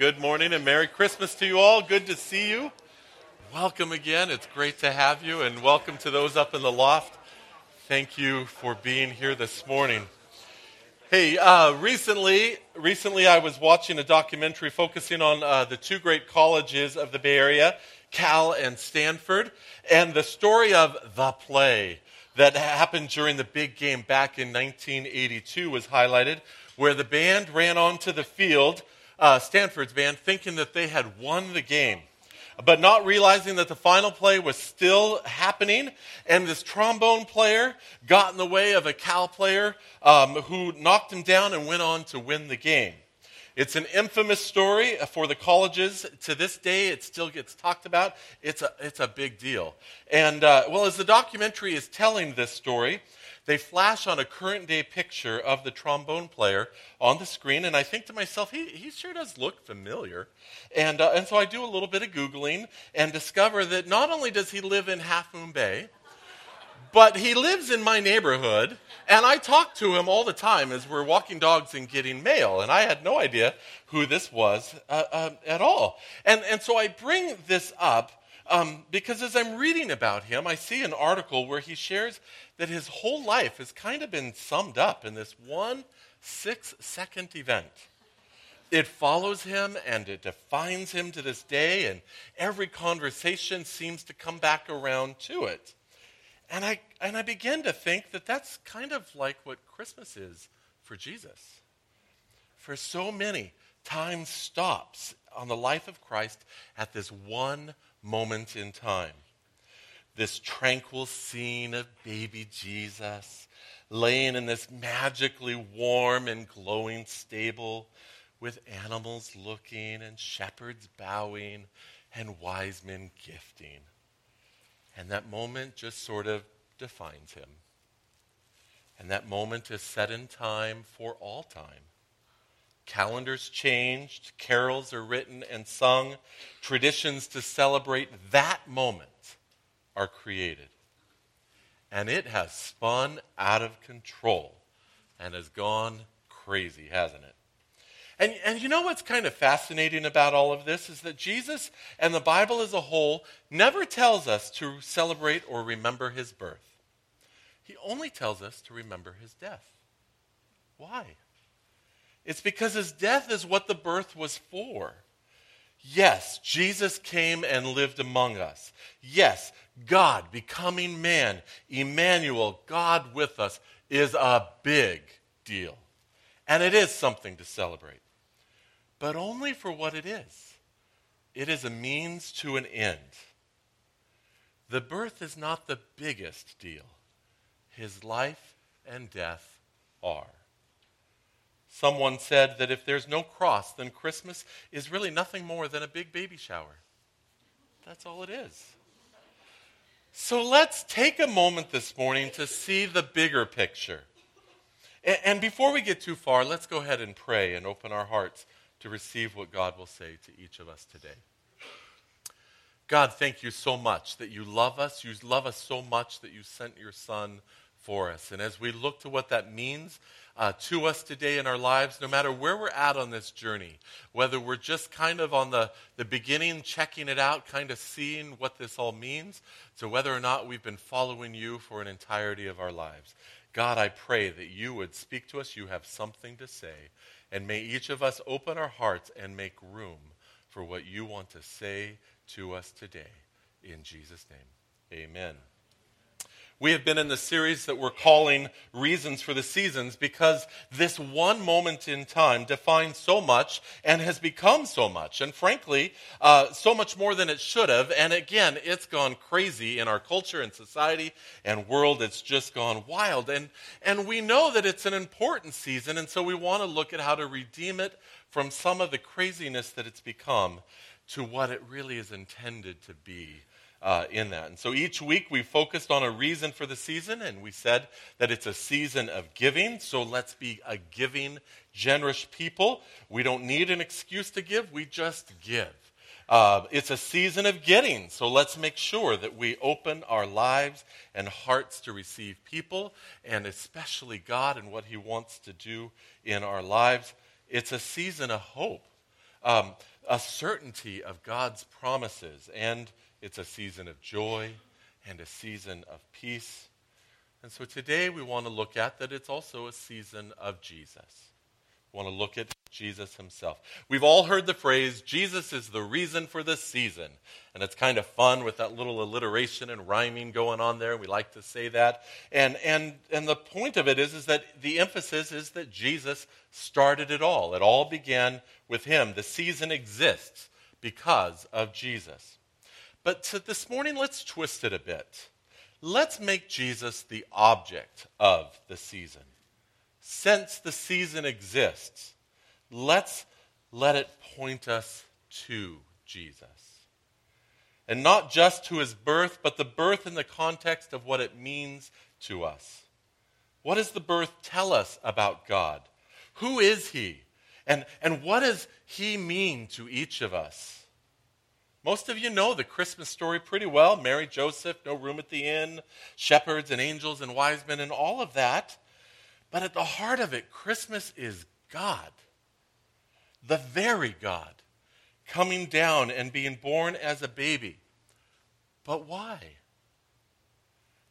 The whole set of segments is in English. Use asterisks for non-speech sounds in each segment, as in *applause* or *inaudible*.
Good morning and Merry Christmas to you all. Good to see you. Welcome again. It's great to have you, and welcome to those up in the loft. Thank you for being here this morning. Hey, uh, recently, recently I was watching a documentary focusing on uh, the two great colleges of the Bay Area, Cal and Stanford, and the story of the play that happened during the big game back in 1982 was highlighted, where the band ran onto the field, uh, Stanford's band, thinking that they had won the game but not realizing that the final play was still happening. And this trombone player got in the way of a Cal player um, who knocked him down and went on to win the game. It's an infamous story for the colleges. To this day, it still gets talked about. It's a, it's a big deal. And, uh, well, as the documentary is telling this story, they flash on a current day picture of the trombone player on the screen, and I think to myself, he, he sure does look familiar. And, uh, and so I do a little bit of Googling and discover that not only does he live in Half Moon Bay, but he lives in my neighborhood, and I talk to him all the time as we're walking dogs and getting mail, and I had no idea who this was uh, uh, at all. And, and so I bring this up um, because as I'm reading about him, I see an article where he shares that his whole life has kind of been summed up in this one six second event. It follows him and it defines him to this day, and every conversation seems to come back around to it. And I, and I begin to think that that's kind of like what Christmas is for Jesus. For so many, time stops on the life of Christ at this one moment in time this tranquil scene of baby Jesus laying in this magically warm and glowing stable with animals looking and shepherds bowing and wise men gifting. And that moment just sort of defines him. And that moment is set in time for all time. Calendars changed, carols are written and sung, traditions to celebrate that moment are created. And it has spun out of control and has gone crazy, hasn't it? And, and you know what's kind of fascinating about all of this is that Jesus and the Bible as a whole never tells us to celebrate or remember his birth. He only tells us to remember his death. Why? It's because his death is what the birth was for. Yes, Jesus came and lived among us. Yes, God becoming man, Emmanuel, God with us, is a big deal. And it is something to celebrate. But only for what it is. It is a means to an end. The birth is not the biggest deal. His life and death are. Someone said that if there's no cross, then Christmas is really nothing more than a big baby shower. That's all it is. So let's take a moment this morning to see the bigger picture. And before we get too far, let's go ahead and pray and open our hearts to receive what God will say to each of us today. God, thank you so much that you love us. You love us so much that you sent your Son for us. And as we look to what that means, uh, to us today in our lives, no matter where we're at on this journey, whether we're just kind of on the, the beginning, checking it out, kind of seeing what this all means, to whether or not we've been following you for an entirety of our lives. God, I pray that you would speak to us. You have something to say. And may each of us open our hearts and make room for what you want to say to us today. In Jesus' name, amen. We have been in the series that we're calling Reasons for the Seasons because this one moment in time defines so much and has become so much. And frankly, uh, so much more than it should have. And again, it's gone crazy in our culture and society and world. It's just gone wild. And, and we know that it's an important season. And so we want to look at how to redeem it from some of the craziness that it's become to what it really is intended to be uh, in that. And so each week we focused on a reason for the season, and we said that it's a season of giving. So let's be a giving, generous people. We don't need an excuse to give, we just give. Uh, it's a season of getting, so let's make sure that we open our lives and hearts to receive people, and especially God and what He wants to do in our lives. It's a season of hope um, a certainty of God's promises. And it's a season of joy and a season of peace. And so today we want to look at that it's also a season of Jesus. We want to look at Jesus himself. We've all heard the phrase, Jesus is the reason for this season. And it's kind of fun with that little alliteration and rhyming going on there. We like to say that. And, and, and the point of it is, is that the emphasis is that Jesus started it all. It all began with him. The season exists because of Jesus. But to this morning, let's twist it a bit. Let's make Jesus the object of the season. Since the season exists, let's let it point us to Jesus. And not just to his birth, but the birth in the context of what it means to us. What does the birth tell us about God? Who is he? And, and what does he mean to each of us? Most of you know the Christmas story pretty well Mary, Joseph, no room at the inn, shepherds and angels and wise men, and all of that. But at the heart of it, Christmas is God the very God, coming down and being born as a baby. But why?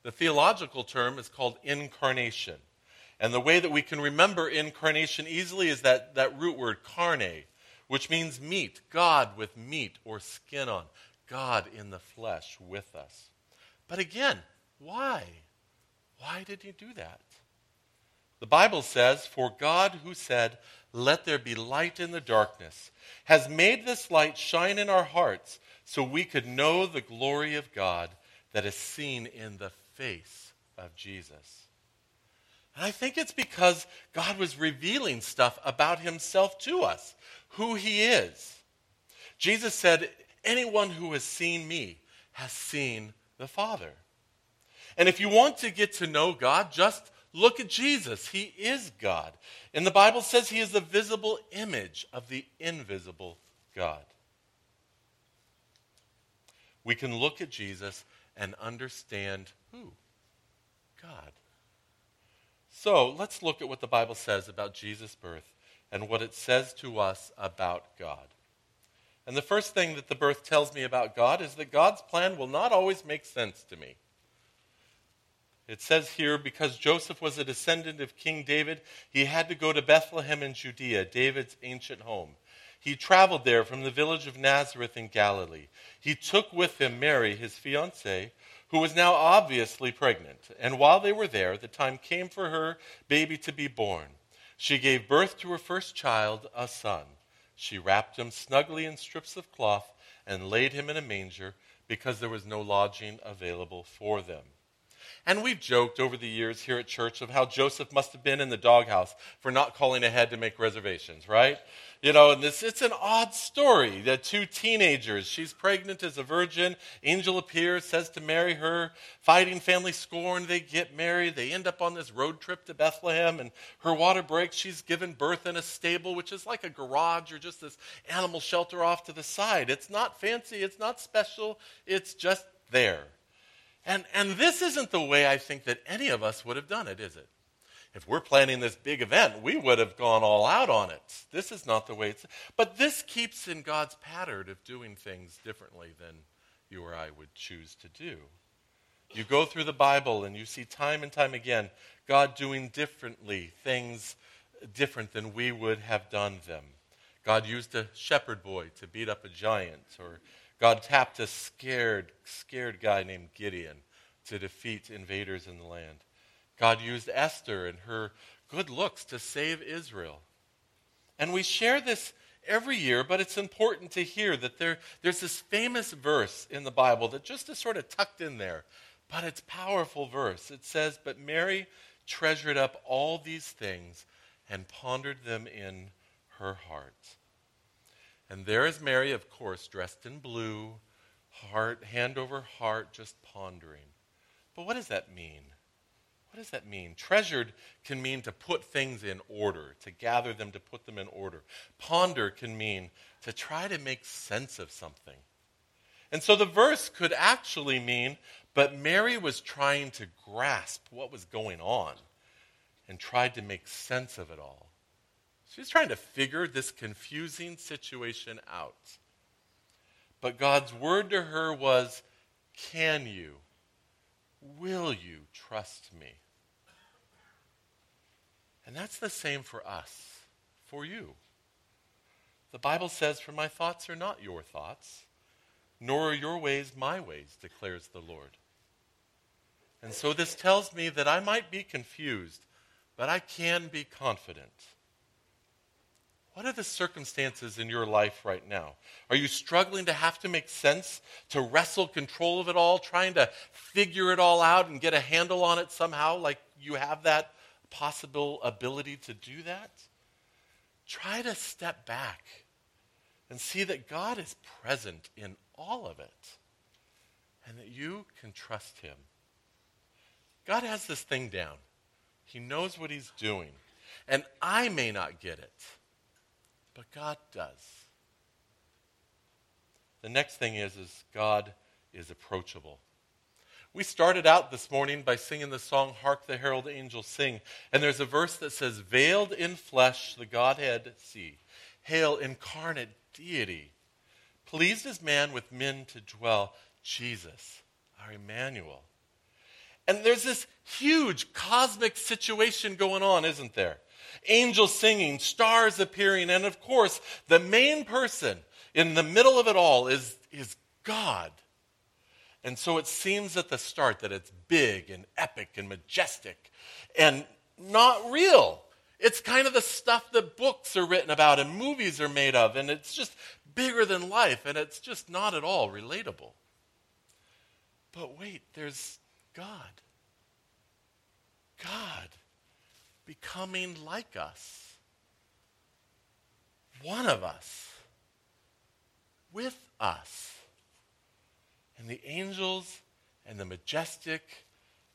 The theological term is called incarnation. And the way that we can remember incarnation easily is that, that root word, carne, which means meat, God with meat or skin on, God in the flesh with us. But again, why? Why did he do that? The Bible says, For God who said, let there be light in the darkness, has made this light shine in our hearts so we could know the glory of God that is seen in the face of Jesus. And I think it's because God was revealing stuff about himself to us, who he is. Jesus said, Anyone who has seen me has seen the Father. And if you want to get to know God, just Look at Jesus. He is God. And the Bible says he is the visible image of the invisible God. We can look at Jesus and understand who? God. So let's look at what the Bible says about Jesus' birth and what it says to us about God. And the first thing that the birth tells me about God is that God's plan will not always make sense to me. It says here, because Joseph was a descendant of King David, he had to go to Bethlehem in Judea, David's ancient home. He traveled there from the village of Nazareth in Galilee. He took with him Mary, his fiancée, who was now obviously pregnant. And while they were there, the time came for her baby to be born. She gave birth to her first child, a son. She wrapped him snugly in strips of cloth and laid him in a manger because there was no lodging available for them. And we've joked over the years here at church of how Joseph must have been in the doghouse for not calling ahead to make reservations, right? You know, and this it's an odd story. The two teenagers, she's pregnant as a virgin, angel appears, says to marry her, fighting family scorn, they get married, they end up on this road trip to Bethlehem, and her water breaks, she's given birth in a stable, which is like a garage or just this animal shelter off to the side. It's not fancy, it's not special, it's just there. And, and this isn't the way I think that any of us would have done it, is it? If we're planning this big event, we would have gone all out on it. This is not the way it's. But this keeps in God's pattern of doing things differently than you or I would choose to do. You go through the Bible and you see time and time again God doing differently things different than we would have done them. God used a shepherd boy to beat up a giant, or God tapped a scared, scared guy named Gideon to defeat invaders in the land. God used Esther and her good looks to save Israel. And we share this every year, but it's important to hear that there, there's this famous verse in the Bible that just is sort of tucked in there, but it's powerful verse. It says, But Mary treasured up all these things and pondered them in her heart. And there is Mary, of course, dressed in blue, heart, hand over heart, just pondering. But what does that mean? What does that mean? Treasured can mean to put things in order, to gather them, to put them in order. Ponder can mean to try to make sense of something. And so the verse could actually mean, but Mary was trying to grasp what was going on and tried to make sense of it all. She's trying to figure this confusing situation out. But God's word to her was, Can you, will you trust me? And that's the same for us, for you. The Bible says, For my thoughts are not your thoughts, nor are your ways my ways, declares the Lord. And so this tells me that I might be confused, but I can be confident. What are the circumstances in your life right now? Are you struggling to have to make sense, to wrestle control of it all, trying to figure it all out and get a handle on it somehow, like you have that possible ability to do that? Try to step back and see that God is present in all of it and that you can trust Him. God has this thing down, He knows what He's doing. And I may not get it, but God does. The next thing is, is God is approachable. We started out this morning by singing the song Hark the Herald Angels Sing. And there's a verse that says, Veiled in flesh, the Godhead see. Hail, incarnate deity. Pleased as man with men to dwell, Jesus, our Emmanuel. And there's this huge cosmic situation going on, isn't there? Angels singing, stars appearing, and of course, the main person in the middle of it all is, is God. And so it seems at the start that it's big and epic and majestic and not real. It's kind of the stuff that books are written about and movies are made of, and it's just bigger than life, and it's just not at all relatable. But wait, there's God. God becoming like us. One of us. With us and the angels and the majestic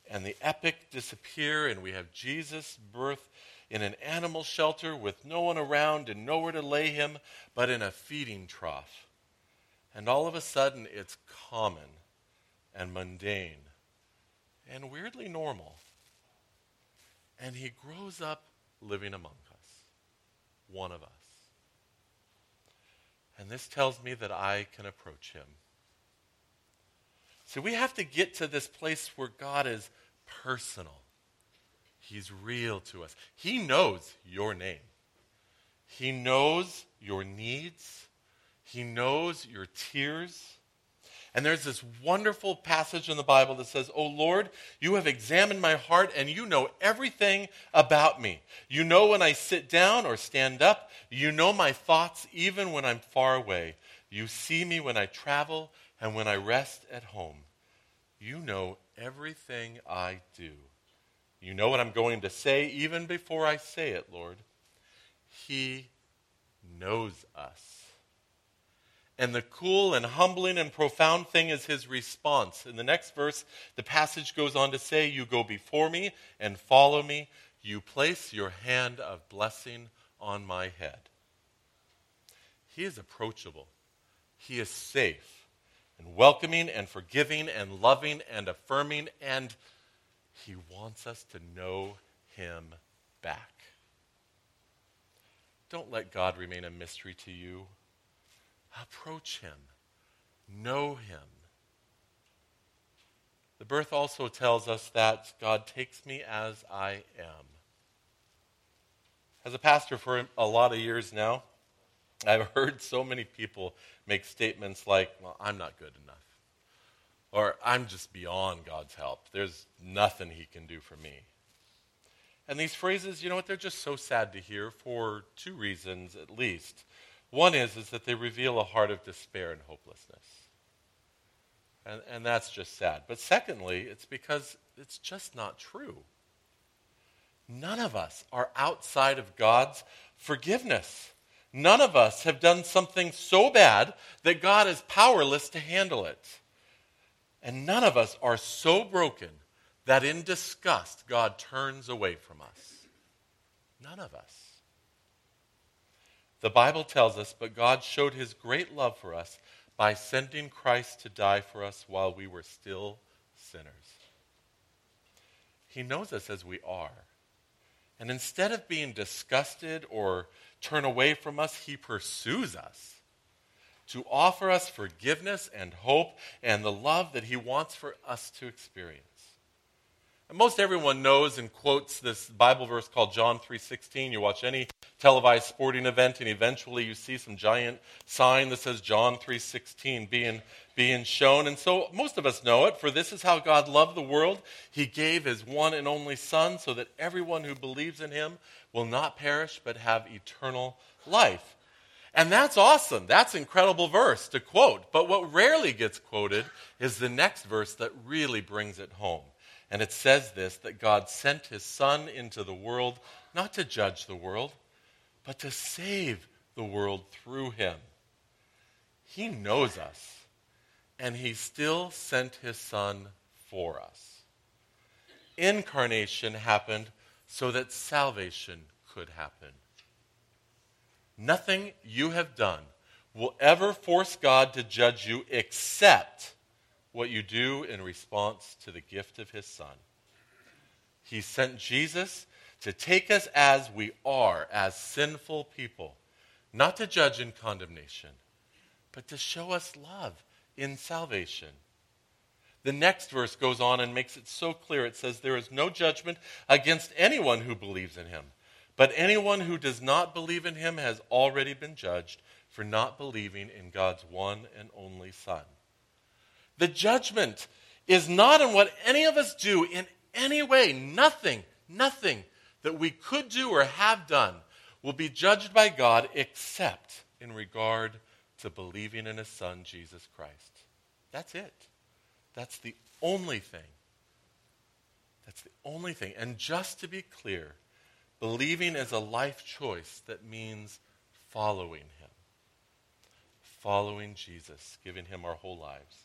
and the epic disappear, and we have Jesus' birth in an animal shelter with no one around and nowhere to lay him but in a feeding trough. And all of a sudden, it's common and mundane and weirdly normal. And he grows up living among us, one of us. And this tells me that I can approach him. So we have to get to this place where God is personal. He's real to us. He knows your name. He knows your needs. He knows your tears. And there's this wonderful passage in the Bible that says, Oh Lord, you have examined my heart and you know everything about me. You know when I sit down or stand up. You know my thoughts even when I'm far away. You see me when I travel and when I rest at home, you know everything I do. You know what I'm going to say even before I say it, Lord. He knows us. And the cool and humbling and profound thing is his response. In the next verse, the passage goes on to say, You go before me and follow me. You place your hand of blessing on my head. He is approachable, he is safe and welcoming and forgiving and loving and affirming, and He wants us to know Him back. Don't let God remain a mystery to you. Approach Him, know Him. The birth also tells us that God takes me as I am. As a pastor for a lot of years now, I've *laughs* heard so many people make statements like, well, I'm not good enough. Or I'm just beyond God's help. There's nothing He can do for me. And these phrases, you know what, they're just so sad to hear for two reasons at least. One is, is that they reveal a heart of despair and hopelessness. And, and that's just sad. But secondly, it's because it's just not true. None of us are outside of God's forgiveness. None of us have done something so bad that God is powerless to handle it. And none of us are so broken that in disgust God turns away from us. None of us. The Bible tells us, but God showed his great love for us by sending Christ to die for us while we were still sinners. He knows us as we are. And instead of being disgusted or turn away from us, he pursues us to offer us forgiveness and hope and the love that he wants for us to experience. And most everyone knows and quotes this Bible verse called John 3:16. You watch any televised sporting event and eventually you see some giant sign that says John 3:16 being being shown. And so most of us know it, for this is how God loved the world. He gave his one and only son so that everyone who believes in him will not perish but have eternal life. And that's awesome. That's incredible verse to quote. But what rarely gets quoted is the next verse that really brings it home. And it says this that God sent his Son into the world not to judge the world, but to save the world through him. He knows us, and he still sent his Son for us. Incarnation happened so that salvation could happen. Nothing you have done will ever force God to judge you except what you do in response to the gift of his Son. He sent Jesus to take us as we are, as sinful people, not to judge in condemnation, but to show us love in salvation. The next verse goes on and makes it so clear. It says, There is no judgment against anyone who believes in him. But anyone who does not believe in him has already been judged for not believing in God's one and only Son. The judgment is not in what any of us do in any way. Nothing, nothing that we could do or have done will be judged by God except in regard to believing in his Son, Jesus Christ. That's it. That's the only thing. That's the only thing. And just to be clear, believing is a life choice that means following him. Following Jesus, giving him our whole lives.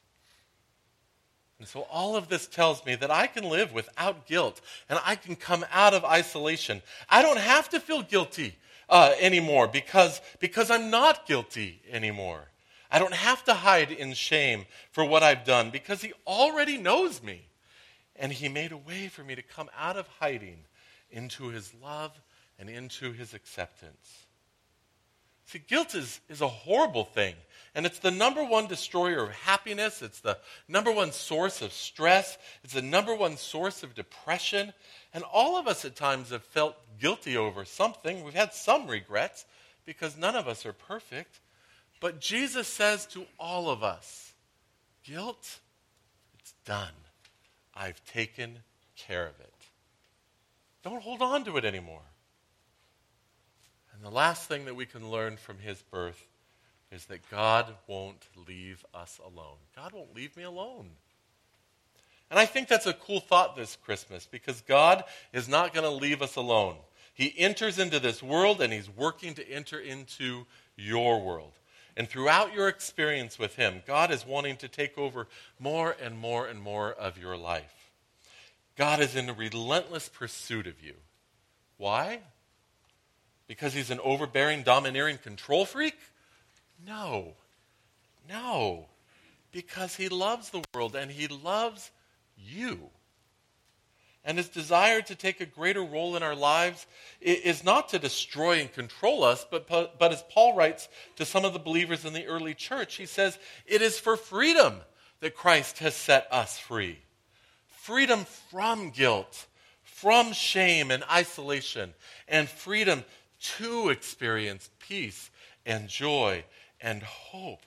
And so all of this tells me that I can live without guilt and I can come out of isolation. I don't have to feel guilty uh, anymore because, because I'm not guilty anymore. I don't have to hide in shame for what I've done because He already knows me. And He made a way for me to come out of hiding into His love and into His acceptance. See, guilt is, is a horrible thing. And it's the number one destroyer of happiness. It's the number one source of stress. It's the number one source of depression. And all of us at times have felt guilty over something. We've had some regrets because none of us are perfect. But Jesus says to all of us, guilt, it's done. I've taken care of it. Don't hold on to it anymore. And the last thing that we can learn from his birth is that God won't leave us alone. God won't leave me alone. And I think that's a cool thought this Christmas because God is not going to leave us alone. He enters into this world and he's working to enter into your world. And throughout your experience with him, God is wanting to take over more and more and more of your life. God is in a relentless pursuit of you. Why? Because he's an overbearing, domineering control freak? No. No. Because he loves the world and he loves you. And his desire to take a greater role in our lives is not to destroy and control us, but, but as Paul writes to some of the believers in the early church, he says, it is for freedom that Christ has set us free. Freedom from guilt, from shame and isolation, and freedom to experience peace and joy and hope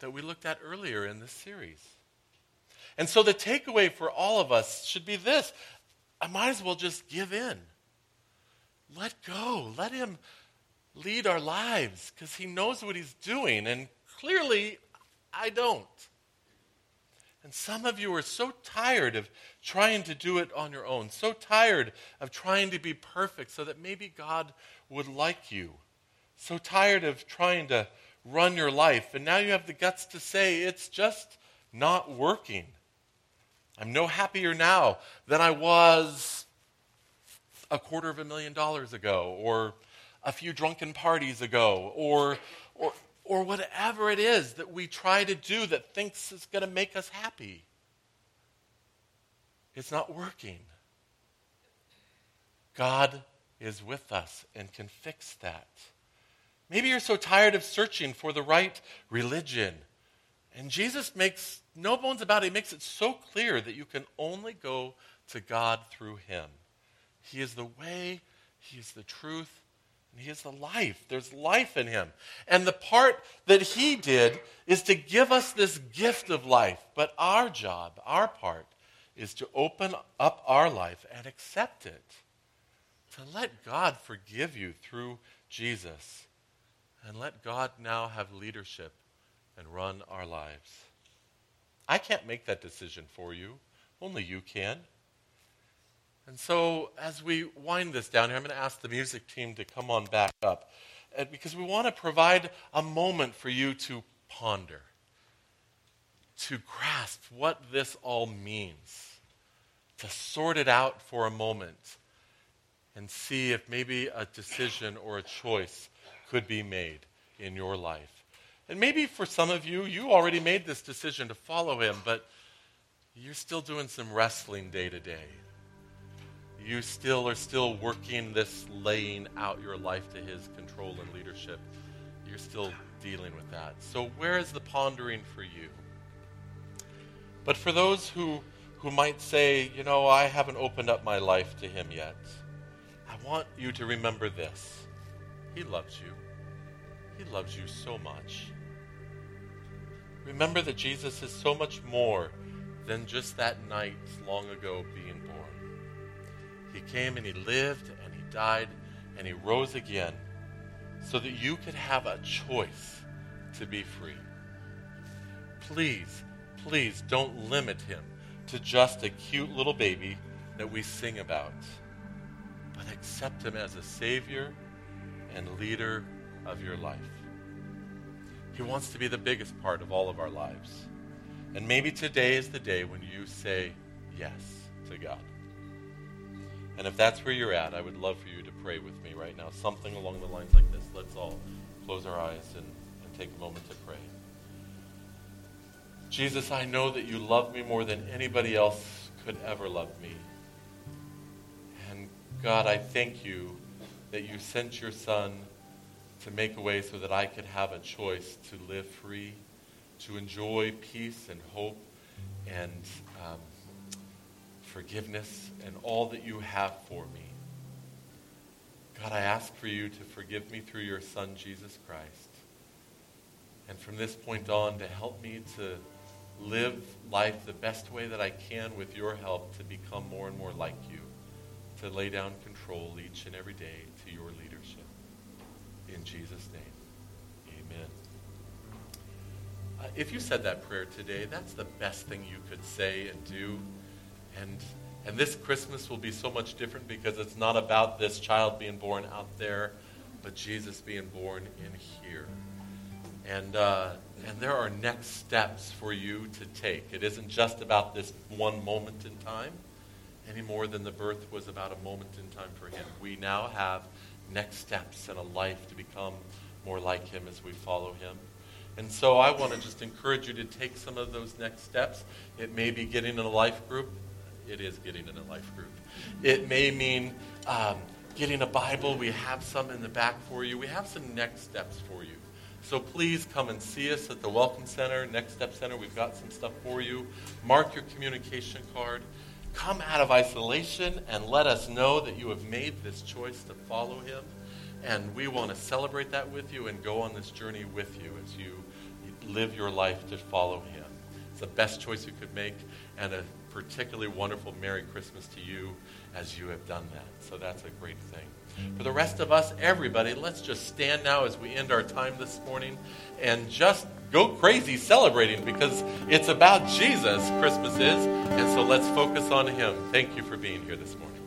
that we looked at earlier in this series. And so the takeaway for all of us should be this I might as well just give in. Let go. Let Him lead our lives because He knows what He's doing. And clearly, I don't. And some of you are so tired of trying to do it on your own, so tired of trying to be perfect so that maybe God would like you, so tired of trying to run your life, and now you have the guts to say it's just not working. I'm no happier now than I was a quarter of a million dollars ago, or a few drunken parties ago, or, or, or whatever it is that we try to do that thinks is going to make us happy. It's not working. God is with us and can fix that. Maybe you're so tired of searching for the right religion. And Jesus makes no bones about it. He makes it so clear that you can only go to God through him. He is the way, he is the truth, and he is the life. There's life in him. And the part that he did is to give us this gift of life. But our job, our part, is to open up our life and accept it. To let God forgive you through Jesus. And let God now have leadership and run our lives. I can't make that decision for you. Only you can. And so, as we wind this down here, I'm going to ask the music team to come on back up because we want to provide a moment for you to ponder, to grasp what this all means, to sort it out for a moment and see if maybe a decision or a choice could be made in your life. And maybe for some of you, you already made this decision to follow him, but you're still doing some wrestling day to day you still are still working this laying out your life to his control and leadership. You're still dealing with that. So where is the pondering for you? But for those who who might say, you know, I haven't opened up my life to him yet. I want you to remember this. He loves you. He loves you so much. Remember that Jesus is so much more than just that night long ago being born. he came and He lived and He died and He rose again so that you could have a choice to be free. Please, please don't limit Him to just a cute little baby that we sing about, but accept Him as a Savior and leader of your life. He wants to be the biggest part of all of our lives. And maybe today is the day when you say yes to God. And if that's where you're at, I would love for you to pray with me right now, something along the lines like this. Let's all close our eyes and, and take a moment to pray. Jesus, I know that you love me more than anybody else could ever love me. And God, I thank you that you sent your Son to make a way so that I could have a choice to live free, to enjoy peace and hope and um, forgiveness and all that you have for me. God, I ask for you to forgive me through your Son, Jesus Christ. And from this point on, to help me to live life the best way that I can with your help to become more and more like you, to lay down control each and every day to your leadership. In Jesus' name, amen. Uh, if you said that prayer today, that's the best thing you could say and do. And, and this Christmas will be so much different because it's not about this child being born out there, but Jesus being born in here. And, uh, and there are next steps for you to take. It isn't just about this one moment in time any more than the birth was about a moment in time for him. We now have next steps in a life to become more like him as we follow him. And so I want to just encourage you to take some of those next steps. It may be getting in a life group it is getting in a life group. It may mean um, getting a Bible. We have some in the back for you. We have some next steps for you. So please come and see us at the Welcome Center, Next Step Center. We've got some stuff for you. Mark your communication card. Come out of isolation and let us know that you have made this choice to follow him. And we want to celebrate that with you and go on this journey with you as you live your life to follow him. It's the best choice you could make and a particularly wonderful Merry Christmas to you as you have done that. So that's a great thing. For the rest of us, everybody, let's just stand now as we end our time this morning and just go crazy celebrating because it's about Jesus, Christmas is. And so let's focus on Him. Thank you for being here this morning.